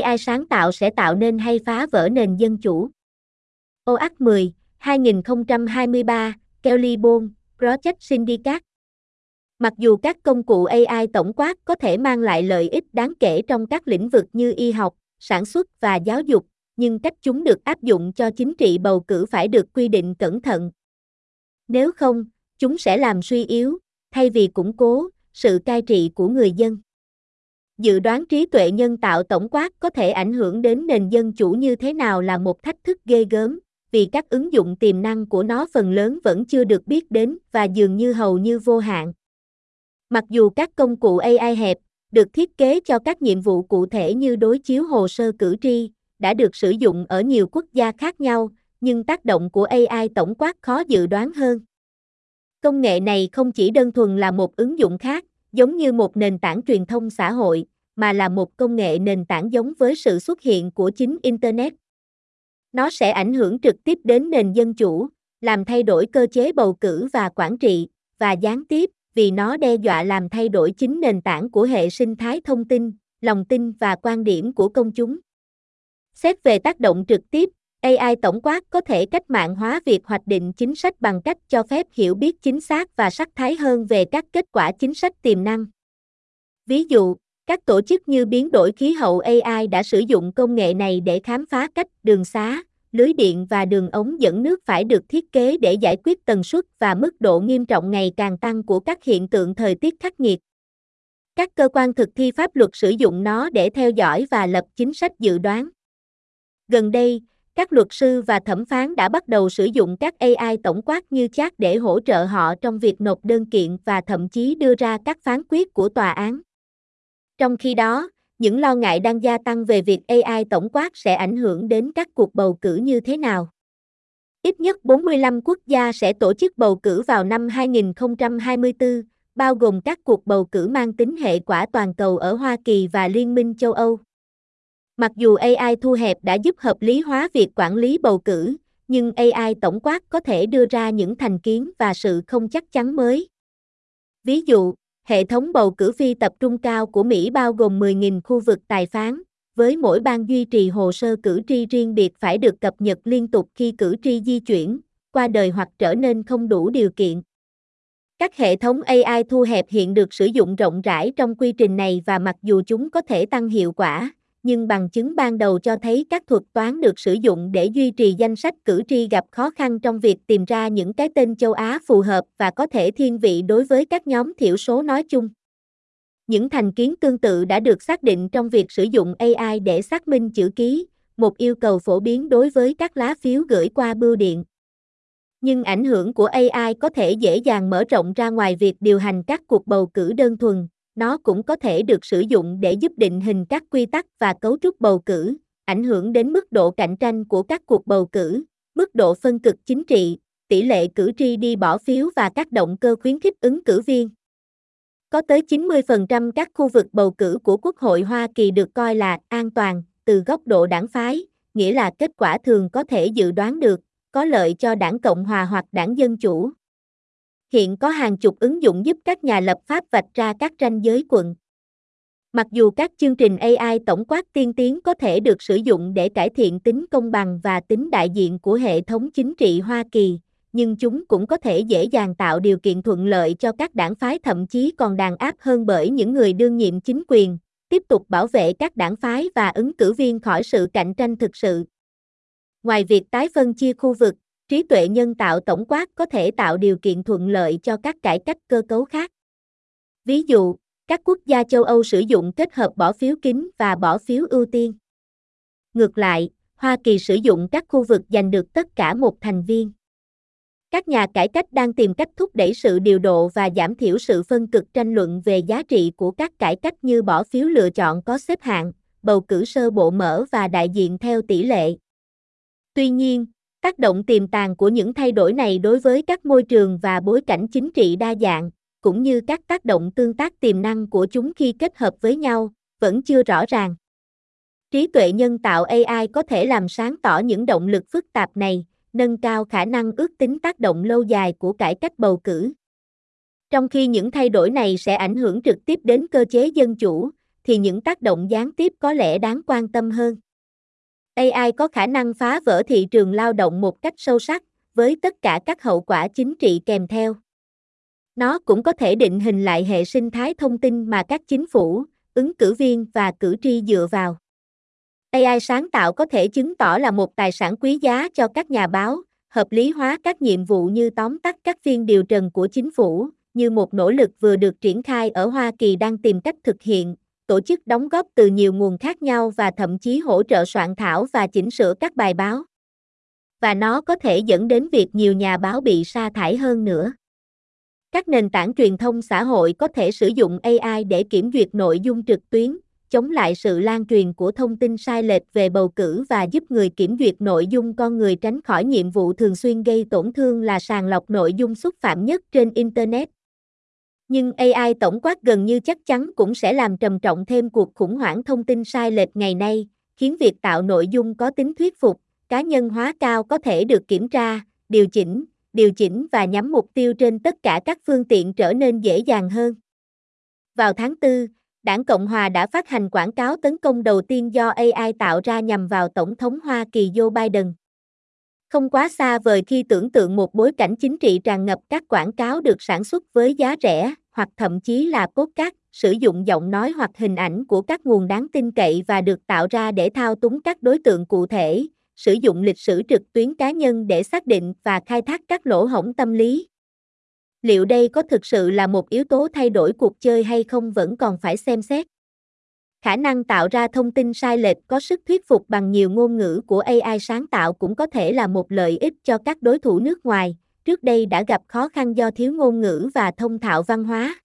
AI sáng tạo sẽ tạo nên hay phá vỡ nền dân chủ. OAC 10, 2023, Kelly Bone, Project Syndicate. Mặc dù các công cụ AI tổng quát có thể mang lại lợi ích đáng kể trong các lĩnh vực như y học, sản xuất và giáo dục, nhưng cách chúng được áp dụng cho chính trị bầu cử phải được quy định cẩn thận. Nếu không, chúng sẽ làm suy yếu, thay vì củng cố, sự cai trị của người dân. Dự đoán trí tuệ nhân tạo tổng quát có thể ảnh hưởng đến nền dân chủ như thế nào là một thách thức ghê gớm, vì các ứng dụng tiềm năng của nó phần lớn vẫn chưa được biết đến và dường như hầu như vô hạn. Mặc dù các công cụ AI hẹp, được thiết kế cho các nhiệm vụ cụ thể như đối chiếu hồ sơ cử tri, đã được sử dụng ở nhiều quốc gia khác nhau, nhưng tác động của AI tổng quát khó dự đoán hơn. Công nghệ này không chỉ đơn thuần là một ứng dụng khác, giống như một nền tảng truyền thông xã hội, mà là một công nghệ nền tảng giống với sự xuất hiện của chính Internet. Nó sẽ ảnh hưởng trực tiếp đến nền dân chủ, làm thay đổi cơ chế bầu cử và quản trị, và gián tiếp, vì nó đe dọa làm thay đổi chính nền tảng của hệ sinh thái thông tin, lòng tin và quan điểm của công chúng. Xét về tác động trực tiếp, AI tổng quát có thể cách mạng hóa việc hoạch định chính sách bằng cách cho phép hiểu biết chính xác và sắc thái hơn về các kết quả chính sách tiềm năng. Ví dụ, các tổ chức như biến đổi khí hậu AI đã sử dụng công nghệ này để khám phá cách đường xá, lưới điện và đường ống dẫn nước phải được thiết kế để giải quyết tần suất và mức độ nghiêm trọng ngày càng tăng của các hiện tượng thời tiết khắc nghiệt. Các cơ quan thực thi pháp luật sử dụng nó để theo dõi và lập chính sách dự đoán. Gần đây, các luật sư và thẩm phán đã bắt đầu sử dụng các AI tổng quát như chat để hỗ trợ họ trong việc nộp đơn kiện và thậm chí đưa ra các phán quyết của tòa án. Trong khi đó, những lo ngại đang gia tăng về việc AI tổng quát sẽ ảnh hưởng đến các cuộc bầu cử như thế nào. Ít nhất 45 quốc gia sẽ tổ chức bầu cử vào năm 2024, bao gồm các cuộc bầu cử mang tính hệ quả toàn cầu ở Hoa Kỳ và Liên minh châu Âu. Mặc dù AI thu hẹp đã giúp hợp lý hóa việc quản lý bầu cử, nhưng AI tổng quát có thể đưa ra những thành kiến và sự không chắc chắn mới. Ví dụ, hệ thống bầu cử phi tập trung cao của Mỹ bao gồm 10.000 khu vực tài phán, với mỗi bang duy trì hồ sơ cử tri riêng biệt phải được cập nhật liên tục khi cử tri di chuyển, qua đời hoặc trở nên không đủ điều kiện. Các hệ thống AI thu hẹp hiện được sử dụng rộng rãi trong quy trình này và mặc dù chúng có thể tăng hiệu quả, nhưng bằng chứng ban đầu cho thấy các thuật toán được sử dụng để duy trì danh sách cử tri gặp khó khăn trong việc tìm ra những cái tên châu Á phù hợp và có thể thiên vị đối với các nhóm thiểu số nói chung. Những thành kiến tương tự đã được xác định trong việc sử dụng AI để xác minh chữ ký, một yêu cầu phổ biến đối với các lá phiếu gửi qua bưu điện. Nhưng ảnh hưởng của AI có thể dễ dàng mở rộng ra ngoài việc điều hành các cuộc bầu cử đơn thuần, nó cũng có thể được sử dụng để giúp định hình các quy tắc và cấu trúc bầu cử, ảnh hưởng đến mức độ cạnh tranh của các cuộc bầu cử, mức độ phân cực chính trị, tỷ lệ cử tri đi bỏ phiếu và các động cơ khuyến khích ứng cử viên. Có tới 90% các khu vực bầu cử của Quốc hội Hoa Kỳ được coi là an toàn từ góc độ đảng phái, nghĩa là kết quả thường có thể dự đoán được, có lợi cho đảng Cộng hòa hoặc đảng Dân chủ. Hiện có hàng chục ứng dụng giúp các nhà lập pháp vạch ra các ranh giới quận. Mặc dù các chương trình AI tổng quát tiên tiến có thể được sử dụng để cải thiện tính công bằng và tính đại diện của hệ thống chính trị Hoa Kỳ, nhưng chúng cũng có thể dễ dàng tạo điều kiện thuận lợi cho các đảng phái thậm chí còn đàn áp hơn bởi những người đương nhiệm chính quyền, tiếp tục bảo vệ các đảng phái và ứng cử viên khỏi sự cạnh tranh thực sự. Ngoài việc tái phân chia khu vực, trí tuệ nhân tạo tổng quát có thể tạo điều kiện thuận lợi cho các cải cách cơ cấu khác. Ví dụ, các quốc gia châu Âu sử dụng kết hợp bỏ phiếu kín và bỏ phiếu ưu tiên. Ngược lại, Hoa Kỳ sử dụng các khu vực giành được tất cả một thành viên. Các nhà cải cách đang tìm cách thúc đẩy sự điều độ và giảm thiểu sự phân cực tranh luận về giá trị của các cải cách như bỏ phiếu lựa chọn có xếp hạng, bầu cử sơ bộ mở và đại diện theo tỷ lệ. Tuy nhiên, Tác động tiềm tàng của những thay đổi này đối với các môi trường và bối cảnh chính trị đa dạng, cũng như các tác động tương tác tiềm năng của chúng khi kết hợp với nhau, vẫn chưa rõ ràng. Trí tuệ nhân tạo AI có thể làm sáng tỏ những động lực phức tạp này, nâng cao khả năng ước tính tác động lâu dài của cải cách bầu cử. Trong khi những thay đổi này sẽ ảnh hưởng trực tiếp đến cơ chế dân chủ, thì những tác động gián tiếp có lẽ đáng quan tâm hơn. AI có khả năng phá vỡ thị trường lao động một cách sâu sắc, với tất cả các hậu quả chính trị kèm theo. Nó cũng có thể định hình lại hệ sinh thái thông tin mà các chính phủ, ứng cử viên và cử tri dựa vào. AI sáng tạo có thể chứng tỏ là một tài sản quý giá cho các nhà báo, hợp lý hóa các nhiệm vụ như tóm tắt các phiên điều trần của chính phủ, như một nỗ lực vừa được triển khai ở Hoa Kỳ đang tìm cách thực hiện, tổ chức đóng góp từ nhiều nguồn khác nhau và thậm chí hỗ trợ soạn thảo và chỉnh sửa các bài báo. Và nó có thể dẫn đến việc nhiều nhà báo bị sa thải hơn nữa. Các nền tảng truyền thông xã hội có thể sử dụng AI để kiểm duyệt nội dung trực tuyến, chống lại sự lan truyền của thông tin sai lệch về bầu cử và giúp người kiểm duyệt nội dung con người tránh khỏi nhiệm vụ thường xuyên gây tổn thương là sàng lọc nội dung xúc phạm nhất trên Internet. Nhưng AI tổng quát gần như chắc chắn cũng sẽ làm trầm trọng thêm cuộc khủng hoảng thông tin sai lệch ngày nay, khiến việc tạo nội dung có tính thuyết phục, cá nhân hóa cao có thể được kiểm tra, điều chỉnh, điều chỉnh và nhắm mục tiêu trên tất cả các phương tiện trở nên dễ dàng hơn. Vào tháng 4, Đảng Cộng Hòa đã phát hành quảng cáo tấn công đầu tiên do AI tạo ra nhằm vào Tổng thống Hoa Kỳ Joe Biden. Không quá xa vời khi tưởng tượng một bối cảnh chính trị tràn ngập các quảng cáo được sản xuất với giá rẻ, hoặc thậm chí là podcast, sử dụng giọng nói hoặc hình ảnh của các nguồn đáng tin cậy và được tạo ra để thao túng các đối tượng cụ thể, sử dụng lịch sử trực tuyến cá nhân để xác định và khai thác các lỗ hổng tâm lý. Liệu đây có thực sự là một yếu tố thay đổi cuộc chơi hay không vẫn còn phải xem xét. Khả năng tạo ra thông tin sai lệch có sức thuyết phục bằng nhiều ngôn ngữ của AI sáng tạo cũng có thể là một lợi ích cho các đối thủ nước ngoài, trước đây đã gặp khó khăn do thiếu ngôn ngữ và thông thạo văn hóa.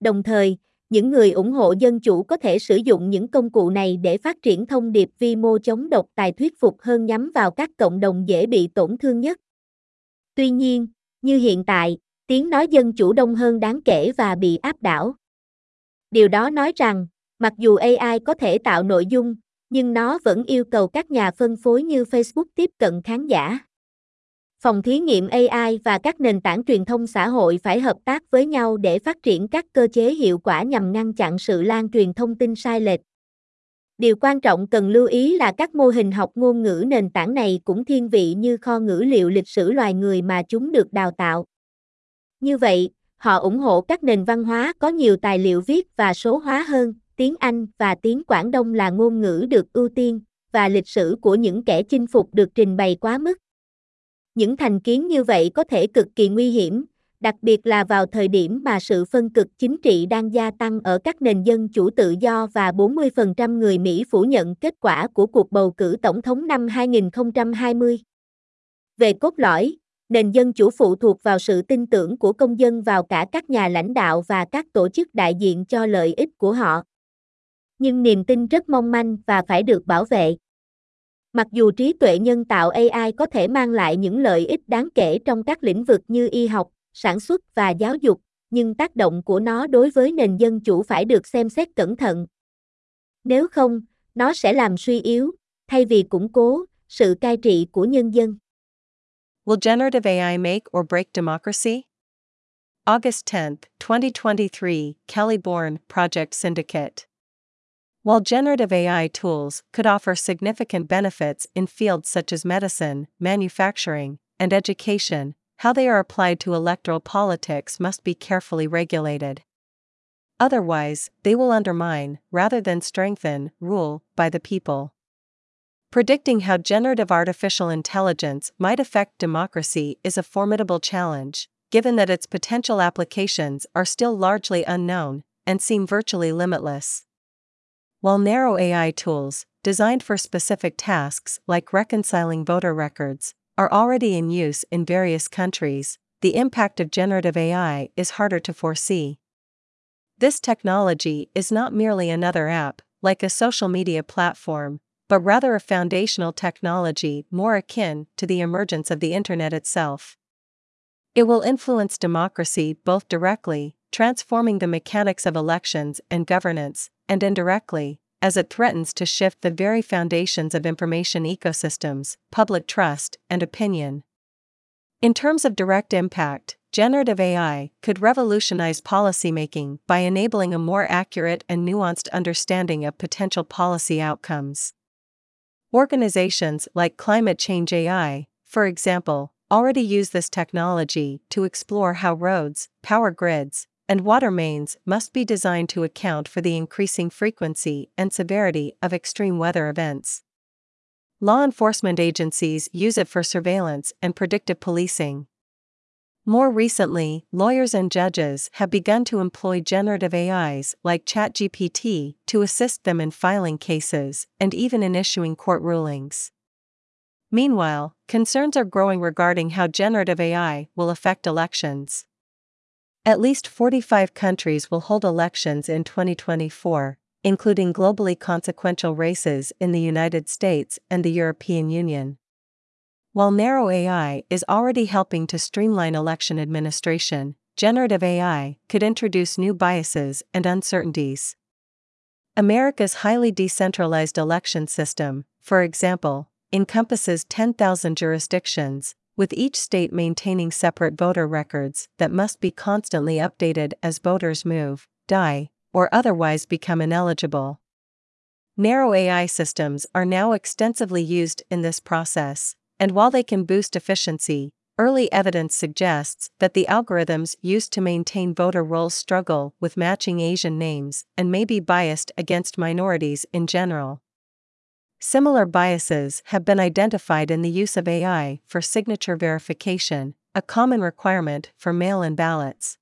Đồng thời, những người ủng hộ dân chủ có thể sử dụng những công cụ này để phát triển thông điệp vi mô chống độc tài thuyết phục hơn nhắm vào các cộng đồng dễ bị tổn thương nhất. Tuy nhiên, như hiện tại, tiếng nói dân chủ đông hơn đáng kể và bị áp đảo. Điều đó nói rằng, mặc dù AI có thể tạo nội dung, nhưng nó vẫn yêu cầu các nhà phân phối như Facebook tiếp cận khán giả. Phòng thí nghiệm AI và các nền tảng truyền thông xã hội phải hợp tác với nhau để phát triển các cơ chế hiệu quả nhằm ngăn chặn sự lan truyền thông tin sai lệch. Điều quan trọng cần lưu ý là các mô hình học ngôn ngữ nền tảng này cũng thiên vị như kho ngữ liệu lịch sử loài người mà chúng được đào tạo. Như vậy, họ ủng hộ các nền văn hóa có nhiều tài liệu viết và số hóa hơn, tiếng Anh và tiếng Quảng Đông là ngôn ngữ được ưu tiên, và lịch sử của những kẻ chinh phục được trình bày quá mức. Những thành kiến như vậy có thể cực kỳ nguy hiểm, đặc biệt là vào thời điểm mà sự phân cực chính trị đang gia tăng ở các nền dân chủ tự do và 40% người Mỹ phủ nhận kết quả của cuộc bầu cử tổng thống năm 2020. Về cốt lõi, nền dân chủ phụ thuộc vào sự tin tưởng của công dân vào cả các nhà lãnh đạo và các tổ chức đại diện cho lợi ích của họ. Nhưng niềm tin rất mong manh và phải được bảo vệ. Mặc dù trí tuệ nhân tạo AI có thể mang lại những lợi ích đáng kể trong các lĩnh vực như y học, sản xuất và giáo dục, nhưng tác động của nó đối với nền dân chủ phải được xem xét cẩn thận. Nếu không, nó sẽ làm suy yếu, thay vì củng cố, sự cai trị của nhân dân. Will generative AI make or break democracy? August 10, 2023, Kelly Bourne, Project Syndicate. While generative AI tools could offer significant benefits in fields such as medicine, manufacturing, and education, how they are applied to electoral politics must be carefully regulated. Otherwise, they will undermine, rather than strengthen, rule by the people. Predicting how generative artificial intelligence might affect democracy is a formidable challenge, given that its potential applications are still largely unknown and seem virtually limitless. While narrow AI tools, designed for specific tasks like reconciling voter records, are already in use in various countries, the impact of generative AI is harder to foresee. This technology is not merely another app, like a social media platform, but rather a foundational technology more akin to the emergence of the Internet itself. It will influence democracy both directly, transforming the mechanics of elections and governance, and indirectly, as it threatens to shift the very foundations of information ecosystems, public trust, and opinion. In terms of direct impact, generative AI could revolutionize policymaking by enabling a more accurate and nuanced understanding of potential policy outcomes. Organizations like Climate Change AI, for example, already use this technology to explore how roads, power grids, and water mains must be designed to account for the increasing frequency and severity of extreme weather events. Law enforcement agencies use it for surveillance and predictive policing. More recently, lawyers and judges have begun to employ generative AIs like ChatGPT to assist them in filing cases and even in issuing court rulings. Meanwhile, concerns are growing regarding how generative AI will affect elections. At least 45 countries will hold elections in 2024, including globally consequential races in the United States and the European Union. While narrow AI is already helping to streamline election administration, generative AI could introduce new biases and uncertainties. America's highly decentralized election system, for example, encompasses 10,000 jurisdictions, with each state maintaining separate voter records that must be constantly updated as voters move, die, or otherwise become ineligible. Narrow AI systems are now extensively used in this process, and while they can boost efficiency, early evidence suggests that the algorithms used to maintain voter rolls struggle with matching Asian names and may be biased against minorities in general. Similar biases have been identified in the use of AI for signature verification, a common requirement for mail in ballots.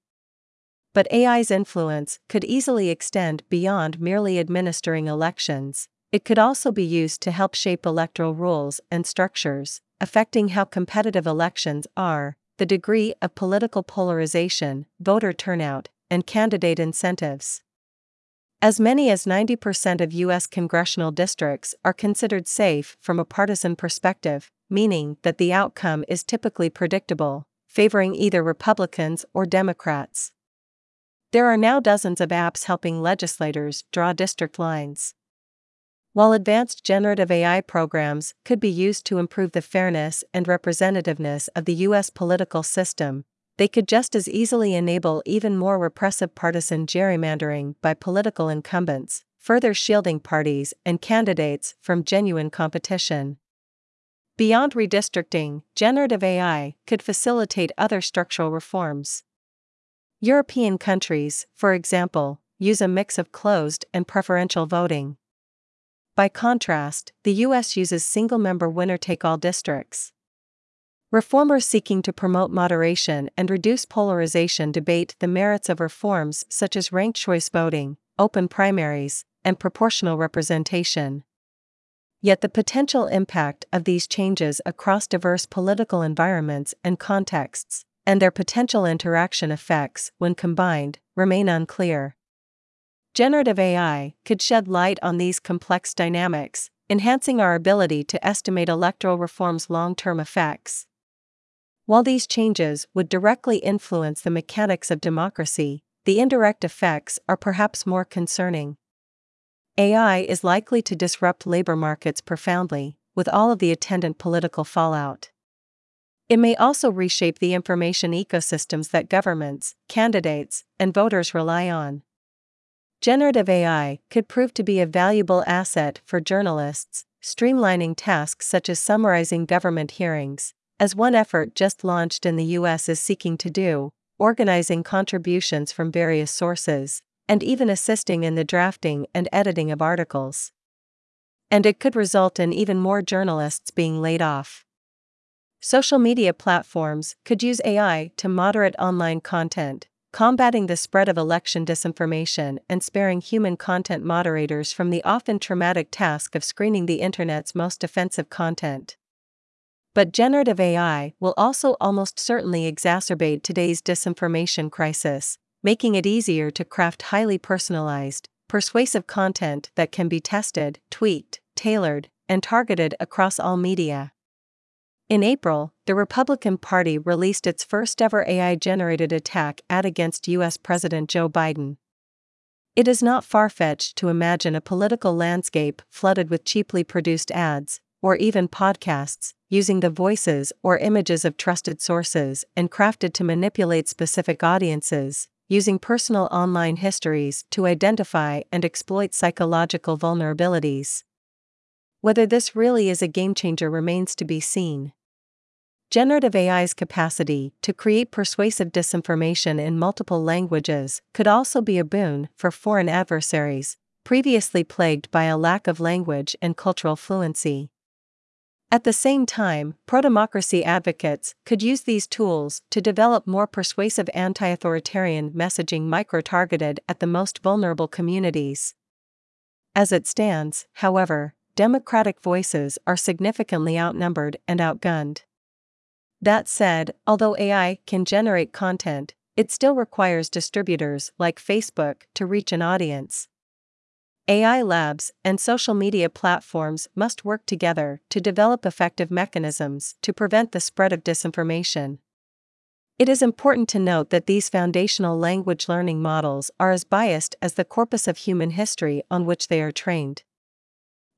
But AI's influence could easily extend beyond merely administering elections, it could also be used to help shape electoral rules and structures, affecting how competitive elections are, the degree of political polarization, voter turnout, and candidate incentives. As many as 90% of U.S. congressional districts are considered safe from a partisan perspective, meaning that the outcome is typically predictable, favoring either Republicans or Democrats. There are now dozens of apps helping legislators draw district lines. While advanced generative AI programs could be used to improve the fairness and representativeness of the U.S. political system, they could just as easily enable even more repressive partisan gerrymandering by political incumbents, further shielding parties and candidates from genuine competition. Beyond redistricting, generative AI could facilitate other structural reforms. European countries, for example, use a mix of closed and preferential voting. By contrast, the US uses single member winner take all districts. Reformers seeking to promote moderation and reduce polarization debate the merits of reforms such as ranked choice voting, open primaries, and proportional representation. Yet the potential impact of these changes across diverse political environments and contexts, and their potential interaction effects when combined, remain unclear. Generative AI could shed light on these complex dynamics, enhancing our ability to estimate electoral reform's long term effects. While these changes would directly influence the mechanics of democracy, the indirect effects are perhaps more concerning. AI is likely to disrupt labor markets profoundly, with all of the attendant political fallout. It may also reshape the information ecosystems that governments, candidates, and voters rely on. Generative AI could prove to be a valuable asset for journalists, streamlining tasks such as summarizing government hearings, as one effort just launched in the US is seeking to do, organizing contributions from various sources, and even assisting in the drafting and editing of articles. And it could result in even more journalists being laid off. Social media platforms could use AI to moderate online content, combating the spread of election disinformation and sparing human content moderators from the often traumatic task of screening the internet's most offensive content. But generative AI will also almost certainly exacerbate today's disinformation crisis, making it easier to craft highly personalized, persuasive content that can be tested, tweaked, tailored, and targeted across all media. In April, the Republican Party released its first ever AI generated attack ad against U.S. President Joe Biden. It is not far fetched to imagine a political landscape flooded with cheaply produced ads, or even podcasts, using the voices or images of trusted sources and crafted to manipulate specific audiences, using personal online histories to identify and exploit psychological vulnerabilities. Whether this really is a game changer remains to be seen. Generative AI's capacity to create persuasive disinformation in multiple languages could also be a boon for foreign adversaries, previously plagued by a lack of language and cultural fluency. At the same time, pro democracy advocates could use these tools to develop more persuasive anti authoritarian messaging micro targeted at the most vulnerable communities. As it stands, however, democratic voices are significantly outnumbered and outgunned. That said, although AI can generate content, it still requires distributors like Facebook to reach an audience. AI labs and social media platforms must work together to develop effective mechanisms to prevent the spread of disinformation. It is important to note that these foundational language learning models are as biased as the corpus of human history on which they are trained.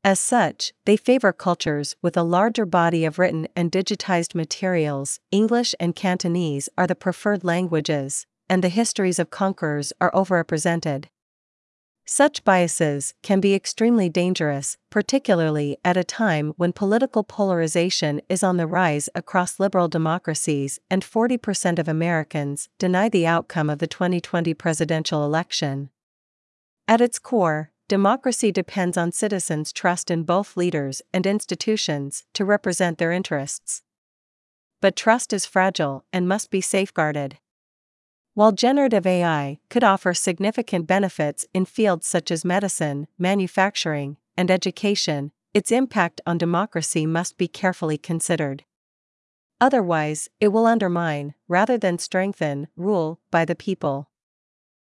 As such, they favor cultures with a larger body of written and digitized materials. English and Cantonese are the preferred languages, and the histories of conquerors are overrepresented. Such biases can be extremely dangerous, particularly at a time when political polarization is on the rise across liberal democracies and 40% of Americans deny the outcome of the 2020 presidential election. At its core, democracy depends on citizens' trust in both leaders and institutions to represent their interests. But trust is fragile and must be safeguarded. While generative AI could offer significant benefits in fields such as medicine, manufacturing, and education, its impact on democracy must be carefully considered. Otherwise, it will undermine, rather than strengthen, rule by the people.